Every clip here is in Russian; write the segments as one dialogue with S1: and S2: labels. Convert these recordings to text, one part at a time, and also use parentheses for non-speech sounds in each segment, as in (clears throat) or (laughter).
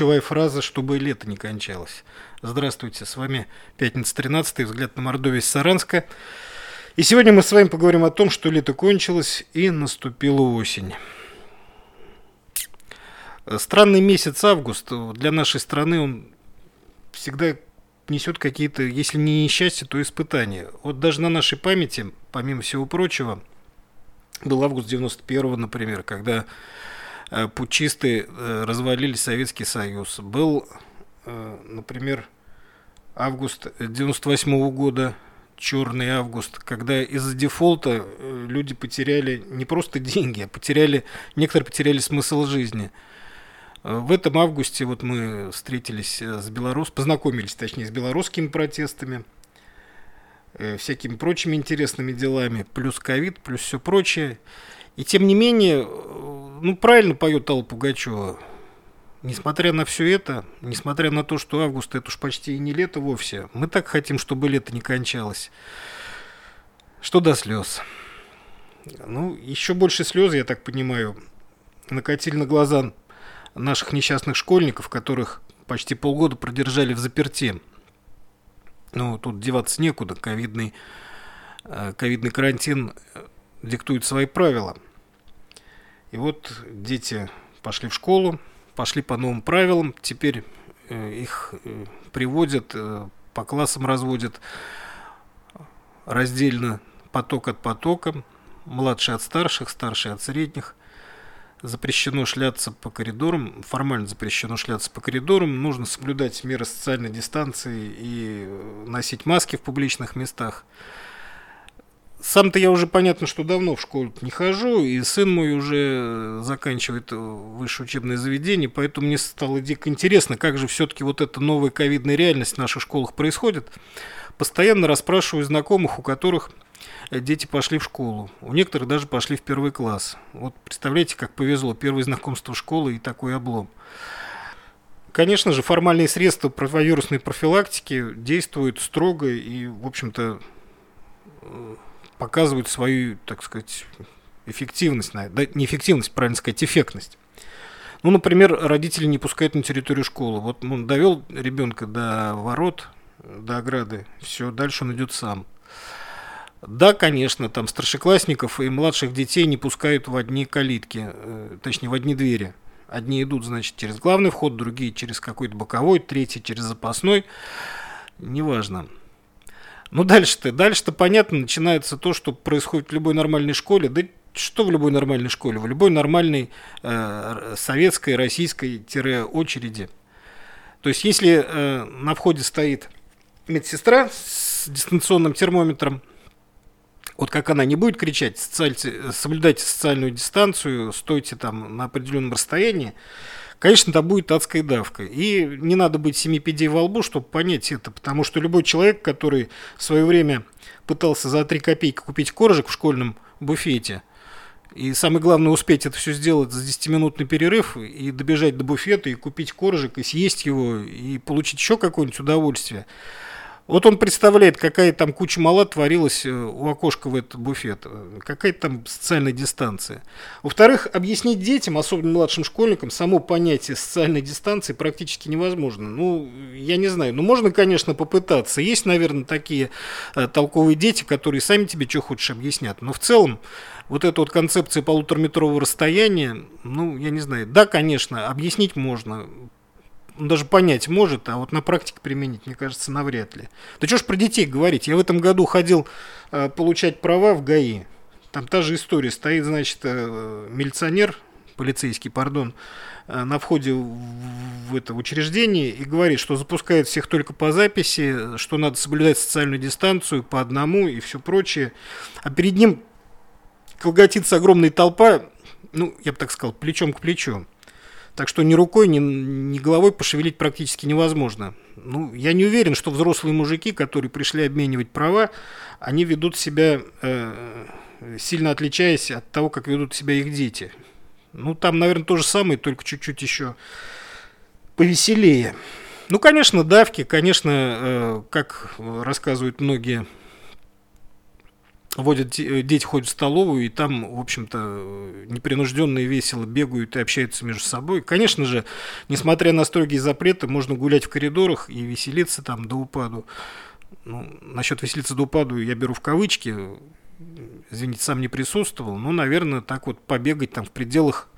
S1: Ключевая фраза «чтобы лето не кончалось». Здравствуйте, с вами Пятница 13 взгляд на Мордовию из Саранска. И сегодня мы с вами поговорим о том, что лето кончилось и наступила осень. Странный месяц август для нашей страны он всегда несет какие-то, если не несчастья, то испытания. Вот даже на нашей памяти, помимо всего прочего, был август 91-го, например, когда э, путчисты э, развалили Советский Союз. Был, э, например, август 98 -го года, черный август, когда из-за дефолта люди потеряли не просто (laughs) деньги, а потеряли, некоторые потеряли смысл жизни. В этом августе вот мы встретились с Белорус, познакомились, точнее, с белорусскими протестами, всякими прочими интересными делами, плюс ковид, плюс все прочее. И тем не менее, ну, правильно поет Алла Пугачева. Несмотря на все это, несмотря на то, что август это уж почти и не лето вовсе, мы так хотим, чтобы лето не кончалось. Что до слез. Ну, еще больше слез, я так понимаю, накатили на глаза наших несчастных школьников, которых почти полгода продержали в заперти. Ну, тут деваться некуда, ковидный, э, ковидный карантин диктует свои правила. И вот дети пошли в школу, пошли по новым правилам, теперь э, их э, приводят, э, по классам разводят раздельно поток от потока, младшие от старших, старшие от средних. Запрещено шляться по коридорам, формально запрещено шляться по коридорам, нужно соблюдать меры социальной дистанции и носить маски в публичных местах. Сам-то я уже понятно, что давно в школу не хожу, и сын мой уже заканчивает э, высшее учебное заведение, поэтому мне стало дико интересно, как же все-таки вот эта новая ковидная реальность в наших школах происходит. Постоянно расспрашиваю знакомых, у которых э, дети пошли в школу. У некоторых даже пошли в первый класс. Вот представляете, как повезло. Первое знакомство школы и такой облом. Конечно же, формальные средства противовирусной профилактики действуют строго и, в общем-то, э, показывают свою, так сказать, эффективность, да, не эффективность, правильно сказать, эффектность. Ну, например, родители не пускают на территорию школы. Вот он довел ребенка до ворот, до ограды, все, дальше он идет сам. Да, конечно, там старшеклассников и младших детей не пускают в одни калитки, э, точнее, в одни двери. Одни идут, значит, через главный вход, другие через какой-то боковой, третий через запасной. Неважно. Ну, дальше-то, дальше-то понятно, начинается то, что происходит в любой нормальной школе. Да что в любой нормальной школе? В любой нормальной э, советской, российской-очереди. То есть, если э, на входе стоит медсестра с дистанционным термометром, вот как она не будет кричать, «Социальте- соблюдайте социальную дистанцию, стойте там на определенном расстоянии, конечно, там будет адская давка. И не надо быть семи пядей во лбу, чтобы понять это, потому что любой человек, который в свое время пытался за 3 копейки купить коржик в школьном буфете, и самое главное успеть это все сделать за 10-минутный перерыв и добежать до буфета и купить коржик, и съесть его, и получить еще какое-нибудь удовольствие. Вот он представляет, какая там куча мала творилась э, у окошка в этот буфет. Какая там социальная дистанция. Во-вторых, объяснить детям, особенно младшим школьникам, само понятие социальной дистанции практически невозможно. Ну, я не знаю. Ну, можно, конечно, попытаться. Есть, наверное, такие э, толковые дети, которые сами тебе что хочешь объяснят. Но в целом, вот эта вот концепция полутораметрового расстояния, ну, я не знаю. Да, конечно, объяснить можно он даже понять может, а вот на практике применить, мне кажется, навряд ли. Да что ж про детей говорить? Я в этом году ходил э, получать права в ГАИ. Там та же история. Стоит, значит, э, милиционер, полицейский, пардон, э, на входе в, в это учреждение и говорит, что запускает всех только по записи, что надо соблюдать социальную дистанцию по одному и все прочее. А перед ним колготится огромная толпа, ну, я бы так сказал, плечом к плечу. Так что ни рукой, ни, ни головой пошевелить практически невозможно. Ну, я не уверен, что взрослые мужики, которые пришли обменивать права, они ведут себя, э, сильно отличаясь от того, как ведут себя их дети. Ну, там, наверное, то же самое, только чуть-чуть еще повеселее. Ну, конечно, давки, конечно, э, как рассказывают многие водят, э, дети ходят в столовую, и там, в общем-то, э, непринужденно и весело бегают и общаются между собой. Конечно же, несмотря на строгие запреты, можно гулять в коридорах и веселиться там до упаду. Ну, насчет веселиться до упаду я беру в кавычки, извините, сам не присутствовал, но, наверное, так вот побегать там в пределах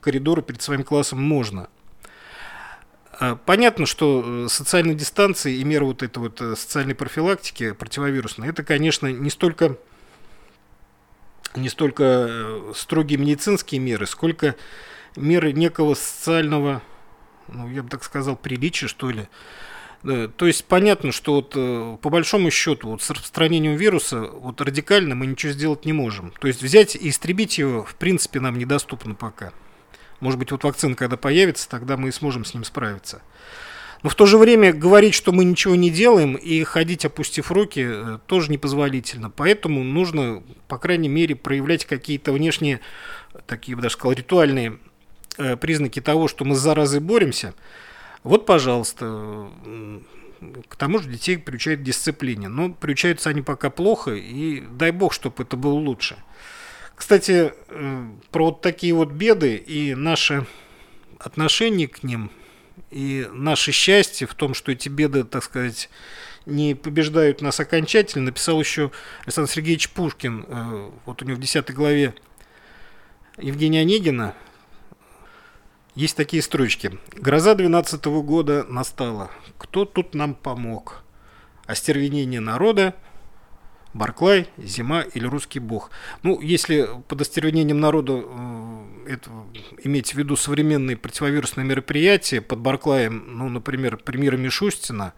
S1: коридора перед своим классом можно. А, понятно, что э, социальная дистанция и меры вот этой вот социальной профилактики противовирусной, это, конечно, не столько не столько э, строгие медицинские меры, сколько меры некого социального, ну, я бы так сказал, приличия, что ли. То есть понятно, что вот э, по большому счету вот с распространением вируса вот радикально мы ничего сделать не можем. То есть взять и истребить его в принципе нам недоступно пока. Может быть вот вакцина когда появится, тогда мы и сможем с ним справиться. Но в то же время говорить, что мы ничего не делаем и ходить опустив руки, э, тоже непозволительно. Поэтому нужно, по крайней мере, проявлять какие-то внешние, такие, бы даже сказал, ритуальные э, признаки того, что мы с заразой боремся. Вот, пожалуйста, к тому же детей приучают к дисциплине. Но приучаются они пока плохо, и дай бог, чтобы это было лучше. Кстати, э, про вот такие вот беды и наше отношение к ним – и наше счастье в том, что эти беды, так сказать, не побеждают нас окончательно, написал еще Александр Сергеевич Пушкин. Э, вот у него в 10 главе Евгения Онегина есть такие строчки. «Гроза 12 -го года настала. Кто тут нам помог? Остервенение народа – Барклай, Зима или Русский Бог. Ну, если под остервенением народа э, это, иметь в виду современные противовирусные мероприятия, под Барклаем, ну, например, премьера Мишустина,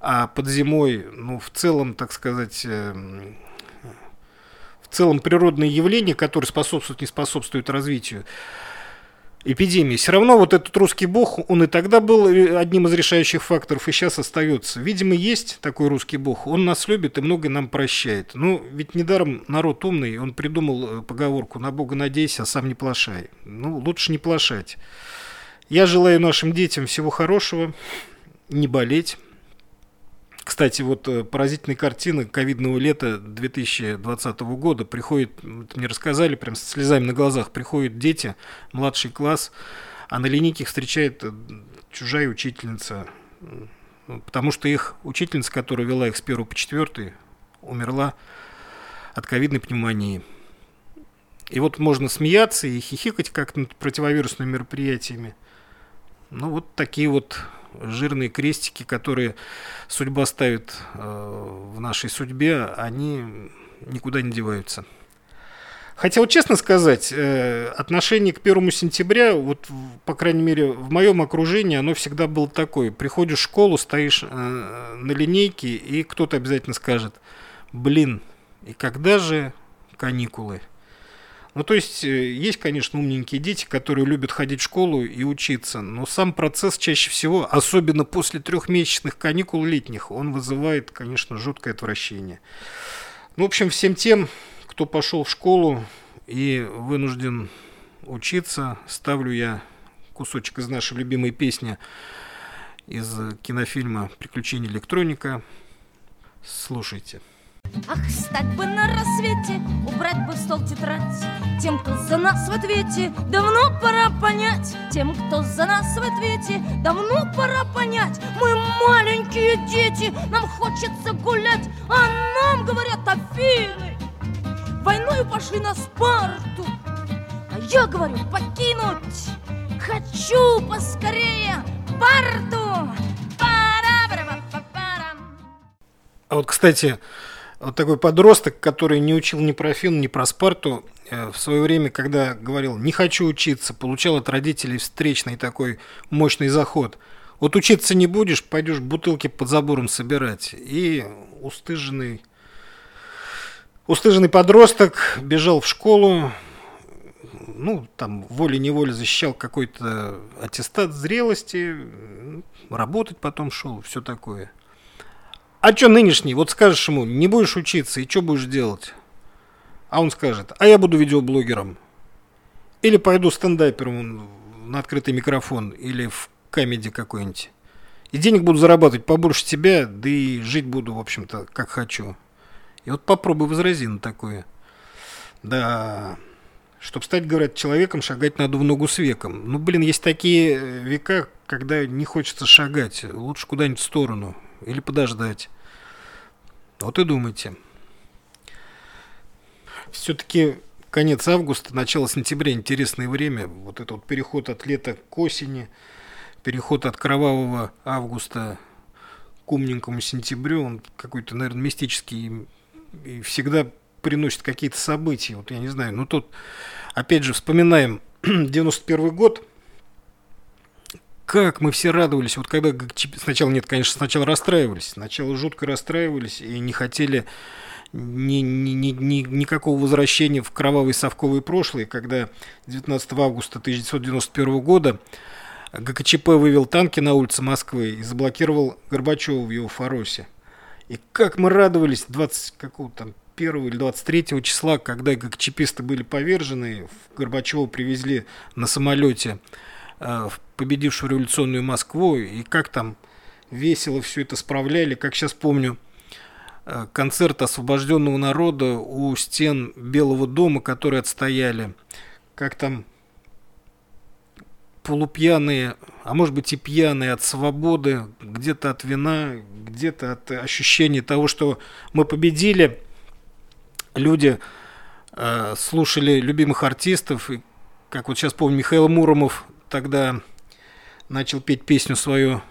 S1: а под Зимой, ну, в целом, так сказать, э, в целом природные явления, которые способствуют, не способствуют развитию, эпидемии. Все равно вот этот русский бог, он и тогда был э, одним из решающих факторов, и сейчас остается. Видимо, есть такой русский бог, он нас любит и многое нам прощает. Ну, ведь недаром народ умный, он придумал э, поговорку «на Бога надейся, а сам не плашай». Ну, лучше не плашать. Я желаю нашим детям всего хорошего, не болеть, кстати, вот э, поразительная картина ковидного лета 2020 года. Приходит, мне рассказали, прям с слезами на глазах, приходят дети, младший класс, а на линейке их встречает э, чужая учительница. Потому что их учительница, которая вела их с 1 по 4, умерла от ковидной пневмонии. И вот можно смеяться и хихикать как над противовирусными мероприятиями. Ну, вот такие вот жирные крестики, которые судьба ставит э, в нашей судьбе, они никуда не деваются. Хотя вот честно сказать, э, отношение к первому сентября, вот по крайней мере в моем окружении, оно всегда было такое. Приходишь в школу, стоишь э, на линейке, и кто-то обязательно скажет, блин, и когда же каникулы? Ну, то есть, э, есть, конечно, умненькие дети, которые любят ходить в школу и учиться, но сам процесс чаще всего, особенно после трехмесячных каникул летних, он вызывает, конечно, жуткое отвращение. Ну, в общем, всем тем, кто пошел в школу и вынужден учиться, ставлю я кусочек из нашей любимой песни из кинофильма «Приключения электроника». Слушайте.
S2: Ах, стать бы на рассвете, убрать бы в стол тетрадь. Тем, кто за нас в ответе, давно пора понять. Тем, кто за нас в ответе, давно пора понять. Мы маленькие дети, нам хочется гулять А нам говорят Афины Войною пошли на Спарту. А я говорю покинуть Хочу поскорее Спарту.
S1: А вот, кстати, вот такой подросток, который не учил ни про Фин, ни про Спарту, э, в свое время, когда говорил «не хочу учиться», получал от родителей встречный такой мощный заход. Вот учиться не будешь, пойдешь бутылки под забором собирать. И устыженный, устыженный подросток бежал в школу, ну, там, волей-неволей защищал какой-то аттестат зрелости, работать потом шел, все такое – а что нынешний? Вот скажешь ему, не будешь учиться, и что будешь делать? А он скажет, а я буду видеоблогером. Или пойду стендапером на открытый микрофон, или в камеди какой-нибудь. И денег буду зарабатывать побольше тебя, да и жить буду, в общем-то, как хочу. И вот попробуй возрази на такое. Да, чтобы стать, говорят, человеком, шагать надо в ногу с веком. Ну, блин, есть такие века, когда не хочется шагать. Лучше куда-нибудь в сторону. Или подождать. Вот и думайте. Все-таки конец августа, начало сентября интересное время. Вот это вот переход от лета к осени, переход от кровавого августа к умненькому сентябрю, он какой-то, наверное, мистический и всегда приносит какие-то события. Вот я не знаю, ну тут, опять же, вспоминаем (clears throat) 91 год, как мы все радовались, вот когда сначала нет, конечно, сначала расстраивались, сначала жутко расстраивались и не хотели ни, ни, ни, ни, никакого возвращения в кровавые совковые прошлые, когда 19 августа 1991 года ГКЧП вывел танки на улице Москвы и заблокировал Горбачева в его Фаросе. И как мы радовались 20 какого там 1 или 23 числа, когда ГКЧПисты были повержены, Горбачева привезли на самолете в победившую революционную Москву, и как там весело все это справляли, как сейчас помню, э, концерт освобожденного народа у стен Белого дома, которые отстояли, как там полупьяные, а может быть и пьяные от свободы, где-то от вина, где-то от ощущения того, что мы победили, люди э, слушали любимых артистов, и, как вот сейчас помню, Михаил Муромов тогда начал петь песню свою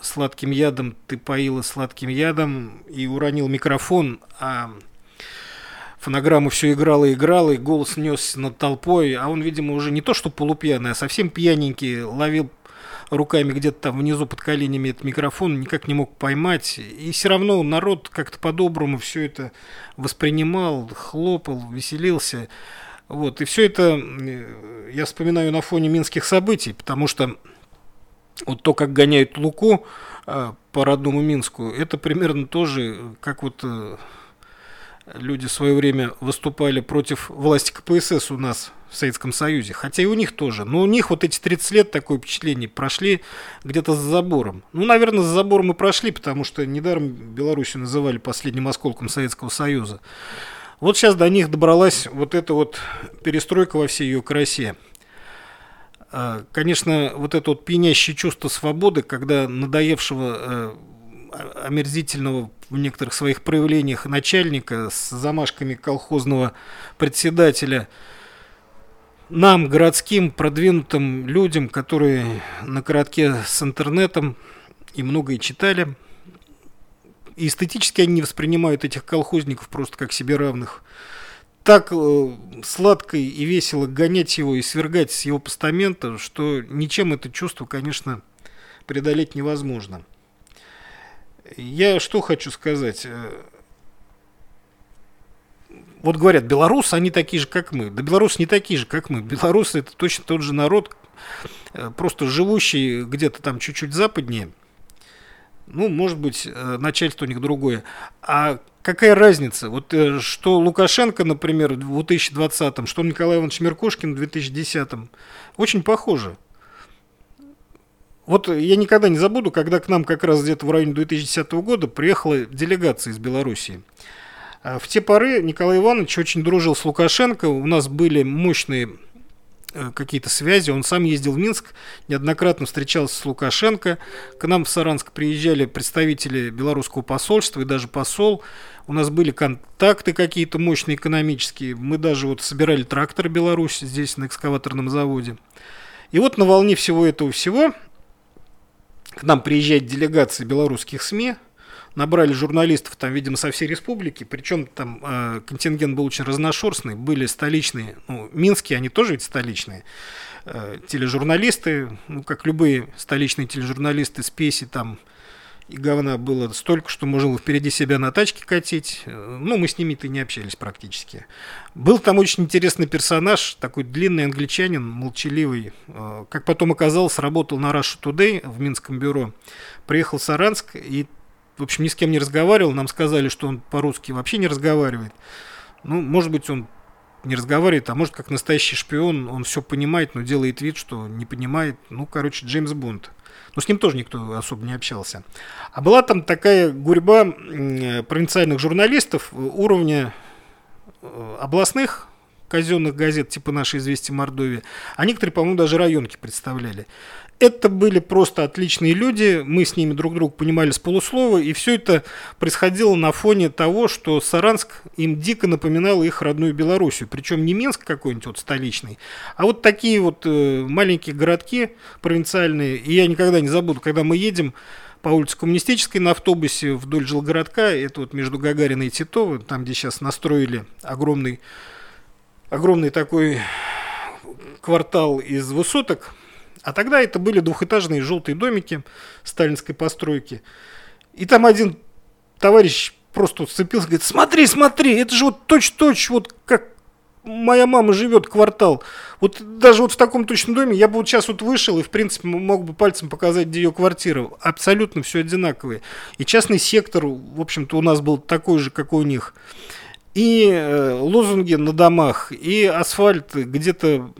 S1: сладким ядом, ты поила сладким ядом, и уронил микрофон, а фонограмма все играла и играла, и голос нес над толпой, а он, видимо, уже не то что полупьяный, а совсем пьяненький, ловил руками где-то там внизу под коленями этот микрофон, никак не мог поймать. И все равно народ как-то по-доброму все это воспринимал, хлопал, веселился. Вот, и все это я вспоминаю на фоне минских событий, потому что вот то, как гоняют Луку э, по родному Минску, это примерно тоже, как вот э, люди в свое время выступали против власти КПСС у нас в Советском Союзе. Хотя и у них тоже. Но у них вот эти 30 лет такое впечатление прошли где-то за забором. Ну, наверное, за забором и прошли, потому что недаром Белоруссию называли последним осколком Советского Союза. Вот сейчас до них добралась вот эта вот перестройка во всей ее красе. А, конечно, вот это вот пьянящее чувство свободы, когда надоевшего э, омерзительного в некоторых своих проявлениях начальника с замашками колхозного председателя нам, городским продвинутым людям, которые на коротке с интернетом и многое читали – эстетически они не воспринимают этих колхозников просто как себе равных. Так э, сладко и весело гонять его и свергать с его постамента, что ничем это чувство, конечно, преодолеть невозможно. Я что хочу сказать. Э, вот говорят, белорусы, они такие же, как мы. Да белорусы не такие же, как мы. Белорусы это точно тот же народ, э, просто живущий где-то там чуть-чуть западнее – ну, может быть, э, начальство у них другое. А какая разница? Вот э, что Лукашенко, например, в 2020-м, что Николай Иванович Меркушкин в 2010-м, очень похоже. Вот я никогда не забуду, когда к нам как раз где-то в районе 2010 года приехала делегация из Белоруссии. А в те поры Николай Иванович очень дружил с Лукашенко. У нас были мощные какие-то связи. Он сам ездил в Минск, неоднократно встречался с Лукашенко. К нам в Саранск приезжали представители белорусского посольства и даже посол. У нас были контакты какие-то мощные экономические. Мы даже вот собирали трактор Беларусь здесь на экскаваторном заводе. И вот на волне всего этого всего к нам приезжает делегация белорусских СМИ, набрали журналистов там, видимо, со всей республики, причем там э, контингент был очень разношерстный, были столичные, ну, минские, они тоже ведь столичные, э, тележурналисты, ну, как любые столичные тележурналисты, спеси там, и говна было столько, что можно было впереди себя на тачке катить. Ну, мы с ними-то не общались практически. Был там очень интересный персонаж, такой длинный англичанин, молчаливый. Э, как потом оказалось, работал на Russia Today в Минском бюро. Приехал в Саранск и, в общем, ни с кем не разговаривал. Нам сказали, что он по-русски вообще не разговаривает. Ну, может быть, он не разговаривает, а может, как настоящий шпион, он все понимает, но делает вид, что не понимает. Ну, короче, Джеймс Бонд. Но с ним тоже никто особо не общался. А была там такая гурьба провинциальных журналистов уровня э, областных казенных газет, типа нашей «Известия Мордовии», а некоторые, по-моему, даже районки представляли. Это были просто отличные люди, мы с ними друг друга понимали с полуслова, и все это происходило на фоне того, что Саранск им дико напоминал их родную Белоруссию. Причем не Минск какой-нибудь вот столичный, а вот такие вот э, маленькие городки провинциальные. И я никогда не забуду, когда мы едем по улице Коммунистической на автобусе вдоль жилгородка, это вот между Гагариной и Титово, там, где сейчас настроили огромный, огромный такой квартал из высоток, а тогда это были двухэтажные желтые домики сталинской постройки. И там один товарищ просто сцепился, говорит, смотри, смотри, это же вот точь-точь, вот как моя мама живет, квартал. Вот даже вот в таком точном доме я бы вот сейчас вот вышел и, в принципе, мог бы пальцем показать, где ее квартира. Абсолютно все одинаковые. И частный сектор, в общем-то, у нас был такой же, как у них. И э, лозунги на домах, и асфальт где-то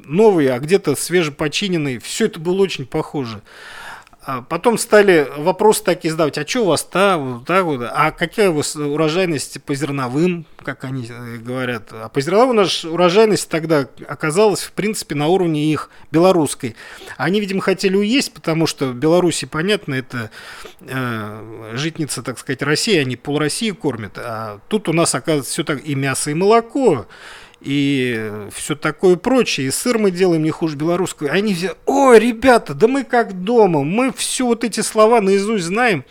S1: новый, а где-то свежепочиненный. Все это было очень похоже. А потом стали вопросы такие задавать, а что у вас-то, вот так а какая у вас урожайность по зерновым, как они э, говорят. А по зерновым нас урожайность тогда оказалась, в принципе, на уровне их белорусской. Они, видимо, хотели уесть, потому что в Беларуси, понятно, это э, житница, так сказать, России, они пол России кормят. А тут у нас, оказывается, все так и мясо, и молоко и все такое прочее. И сыр мы делаем не хуже белорусского. Они все, ой, ребята, да мы как дома, мы все вот эти слова наизусть знаем.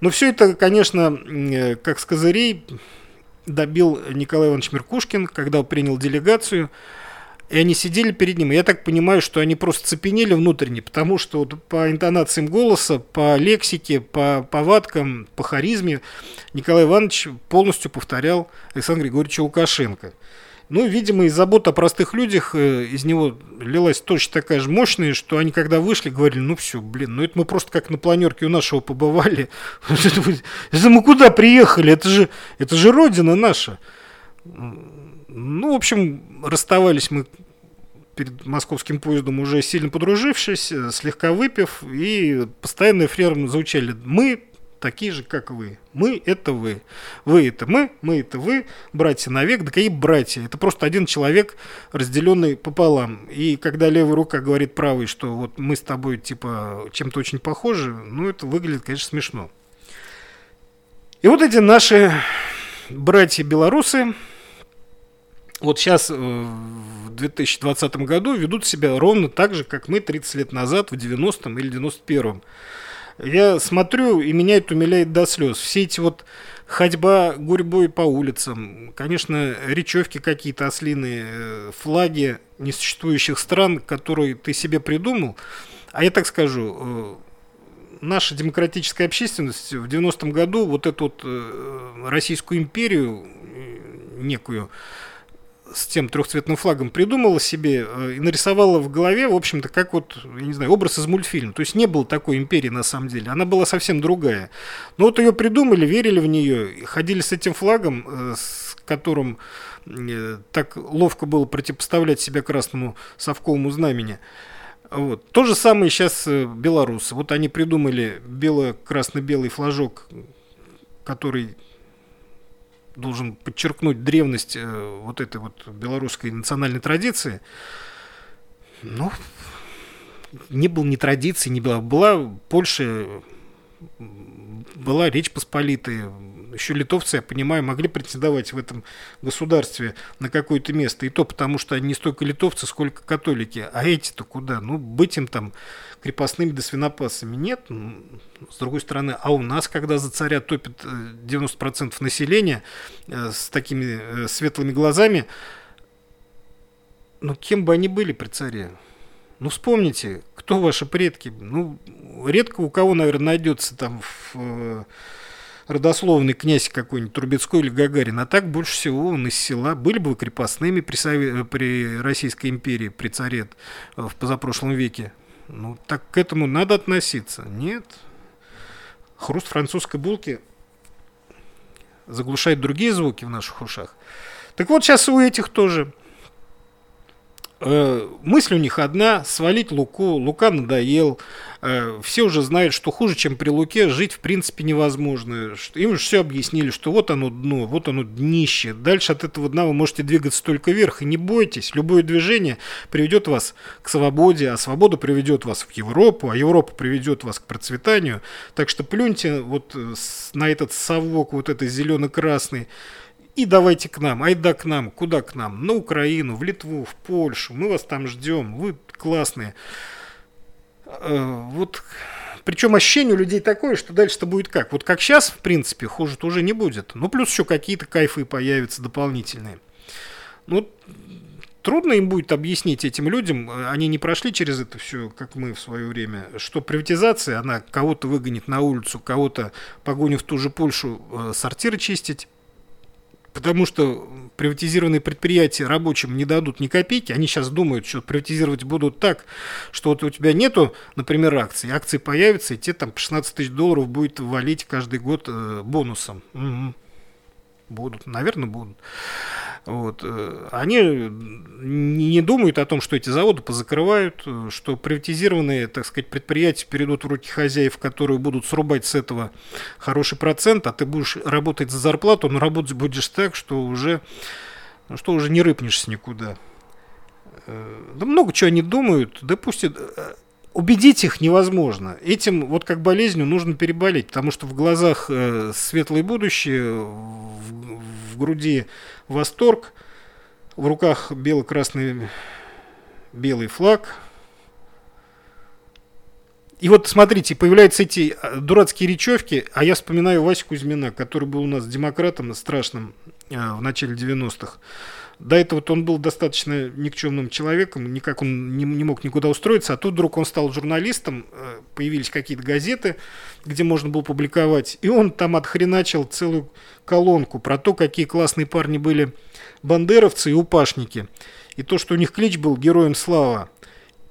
S1: Но все это, конечно, как с козырей добил Николай Иванович Меркушкин, когда принял делегацию. И они сидели перед ним. И я так понимаю, что они просто цепенели внутренне, потому что вот по интонациям голоса, по лексике, по повадкам, по харизме Николай Иванович полностью повторял Александра Григорьевича Лукашенко. Ну, видимо, из заботы о простых людях э, из него лилась точно такая же мощная, что они когда вышли, говорили, ну все, блин, ну это мы просто как на планерке у нашего побывали. (laughs) Это мы куда приехали? Это же, это же родина наша. Ну, в общем, расставались мы перед московским поездом уже сильно подружившись, э, слегка выпив, и постоянно эфиром звучали «мы», такие же, как вы. Мы – это вы. Вы – это мы, мы – это вы. Братья навек. Да какие братья? Это просто один человек, разделенный пополам. И когда левая рука говорит правой, что вот мы с тобой типа чем-то очень похожи, ну, это выглядит, конечно, смешно. И вот эти наши братья-белорусы, вот сейчас, э, в 2020 году, ведут себя ровно так же, как мы 30 лет назад, в 90-м или 91-м. Я смотрю, и меня это умиляет до слез. Все эти вот ходьба гурьбой по улицам, конечно, речевки какие-то ослиные, э, флаги несуществующих стран, которые ты себе придумал. А я так скажу, э, наша демократическая общественность в 90-м году вот эту вот э, Российскую империю некую с тем трехцветным флагом придумала себе э, и нарисовала в голове, в общем-то, как вот, я не знаю, образ из мультфильма. То есть не было такой империи на самом деле, она была совсем другая. Но вот ее придумали, верили в нее, ходили с этим флагом, э, с которым э, так ловко было противопоставлять себя красному совковому знамени. Вот. То же самое сейчас белорусы. Вот они придумали бело-красно-белый флажок, который должен подчеркнуть древность э, вот этой вот белорусской национальной традиции. Ну, не было ни традиции, не было. Была Польша, была Речь Посполитая, еще литовцы, я понимаю, могли претендовать в этом государстве на какое-то место. И то потому, что они не столько литовцы, сколько католики. А эти-то куда? Ну, быть им там крепостными да свинопасами. Нет. С другой стороны, а у нас, когда за царя топит 90% э, населения э, с такими э, светлыми глазами, ну, кем бы они были при царе? Ну, вспомните, кто ваши предки? Ну, редко у кого, наверное, найдется там в родословный князь какой-нибудь Трубецкой или Гагарин, а так больше всего он из села. Были бы вы крепостными при, Сове... при Российской империи, при царе э, в позапрошлом веке. Ну, так к этому надо относиться. Нет. Хруст французской булки заглушает другие звуки в наших ушах. Так вот, сейчас у этих тоже Э, мысль у них одна – свалить Луку. Лука надоел. Э, все уже знают, что хуже, чем при Луке, жить в принципе невозможно. Им же все объяснили, что вот оно дно, вот оно днище. Дальше от этого дна вы можете двигаться только вверх. И не бойтесь, любое движение приведет вас к свободе, а свобода приведет вас в Европу, а Европа приведет вас к процветанию. Так что плюньте вот на этот совок, вот этот зелено-красный, и давайте к нам, айда к нам, куда к нам? На Украину, в Литву, в Польшу. Мы вас там ждем, вы классные. Э, вот причем ощущение у людей такое, что дальше-то будет как? Вот как сейчас, в принципе, хуже уже не будет. Ну, плюс еще какие-то кайфы появятся дополнительные. Ну, трудно им будет объяснить этим людям, они не прошли через это все, как мы в свое время, что приватизация, она кого-то выгонит на улицу, кого-то погонит в ту же Польшу э, сортиры чистить, Потому что приватизированные предприятия рабочим не дадут ни копейки. Они сейчас думают, что приватизировать будут так, что вот у тебя нету, например, акций. Акции появятся, и тебе там 16 тысяч долларов будет валить каждый год э, бонусом. Угу. Будут, наверное, будут. Вот. Э, они не думают о том, что эти заводы позакрывают, э, что приватизированные, так сказать, предприятия перейдут в руки хозяев, которые будут срубать с этого хороший процент, а ты будешь работать за зарплату, но работать будешь так, что уже, ну, что уже не рыпнешься никуда. Э, да много чего они думают, да пусть убедить их невозможно. Этим вот как болезнью нужно переболеть, потому что в глазах э, светлое будущее, в, в груди восторг, в руках бело-красный белый флаг. И вот смотрите, появляются эти э, дурацкие речевки, а я вспоминаю Васю Кузьмина, который был у нас демократом страшным э, в начале 90-х. До этого он был достаточно никчемным человеком, никак он не, не мог никуда устроиться, а тут вдруг он стал журналистом, э, появились какие-то газеты, где можно было публиковать, и он там отхреначил целую колонку про то, какие классные парни были бандеровцы и упашники, и то, что у них клич был «Героем слава».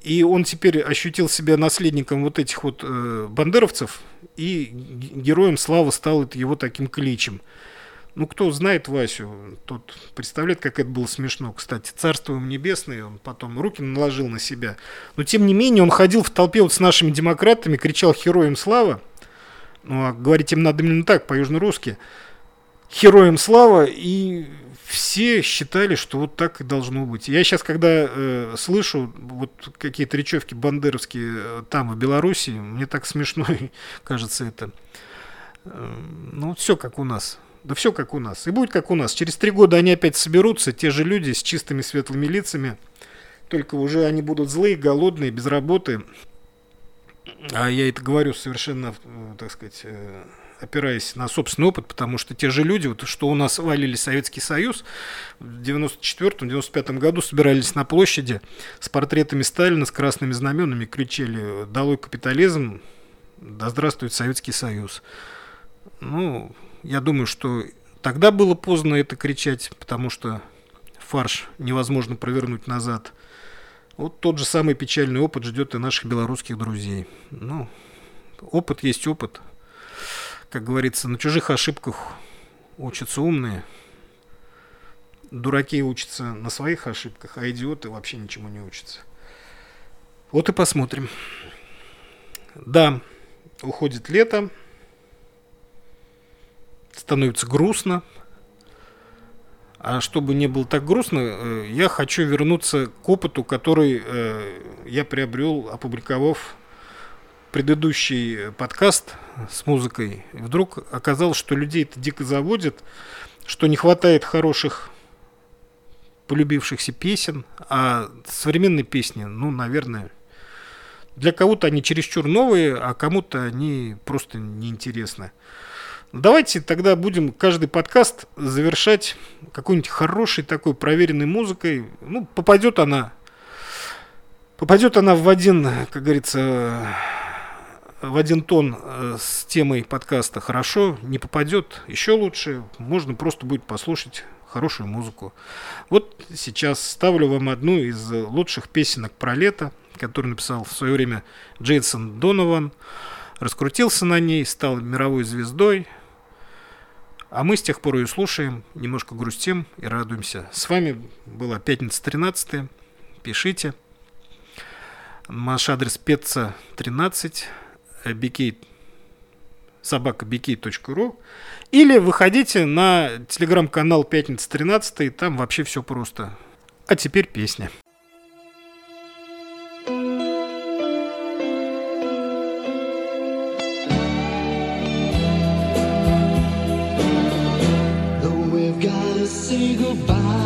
S1: И он теперь ощутил себя наследником вот этих вот э, бандеровцев, и героем славы стал его таким кличем. Ну, кто знает Васю, тот представляет, как это было смешно. Кстати, царство ему небесное, он потом руки наложил на себя. Но, тем не менее, он ходил в толпе вот с нашими демократами, кричал «Героям слава!» Ну, а говорить им надо именно так, по-южно-русски. «Героям слава!» И все считали, что вот так и должно быть. Я сейчас, когда э, слышу вот какие-то речевки бандеровские э, там, в Беларуси, мне так смешно (laughs) кажется это. Э, ну, все как у нас. Да все как у нас. И будет как у нас. Через три года они опять соберутся, те же люди с чистыми светлыми лицами. Только уже они будут злые, голодные, без работы. А я это говорю совершенно, э, так сказать, э, опираясь на собственный опыт, потому что те же люди, вот, что у нас валили Советский Союз, в 94-95 году собирались на площади с портретами Сталина, с красными знаменами, кричали «Долой капитализм! Да здравствует Советский Союз!» Ну, я думаю, что тогда было поздно это кричать, потому что фарш невозможно провернуть назад. Вот тот же самый печальный опыт ждет и наших белорусских друзей. Ну, опыт есть опыт. Как говорится, на чужих ошибках учатся умные. Дураки учатся на своих ошибках, а идиоты вообще ничему не учатся. Вот и посмотрим. Да, уходит лето, становится грустно. А чтобы не было так грустно, э, я хочу вернуться к опыту, который э, я приобрел, опубликовав предыдущий подкаст с музыкой. Вдруг оказалось, что людей это дико заводит, что не хватает хороших полюбившихся песен, а современные песни, ну, наверное, для кого-то они чересчур новые, а кому-то они просто неинтересны. Давайте тогда будем каждый подкаст завершать какой-нибудь хорошей такой проверенной музыкой. Ну, попадет она, попадет она в один, как говорится, в один тон э, с темой подкаста хорошо, не попадет еще лучше, можно просто будет послушать хорошую музыку. Вот сейчас ставлю вам одну из лучших песенок про лето, которую написал в свое время Джейсон Донован. Раскрутился на ней, стал мировой звездой. А мы с тех пор ее слушаем, немножко грустим и радуемся. С вами была пятница 13 Пишите. Наш адрес пеца 13 bk собака bk.ru или выходите на телеграм-канал Пятница 13 там вообще все просто. А теперь песня.
S3: Say goodbye.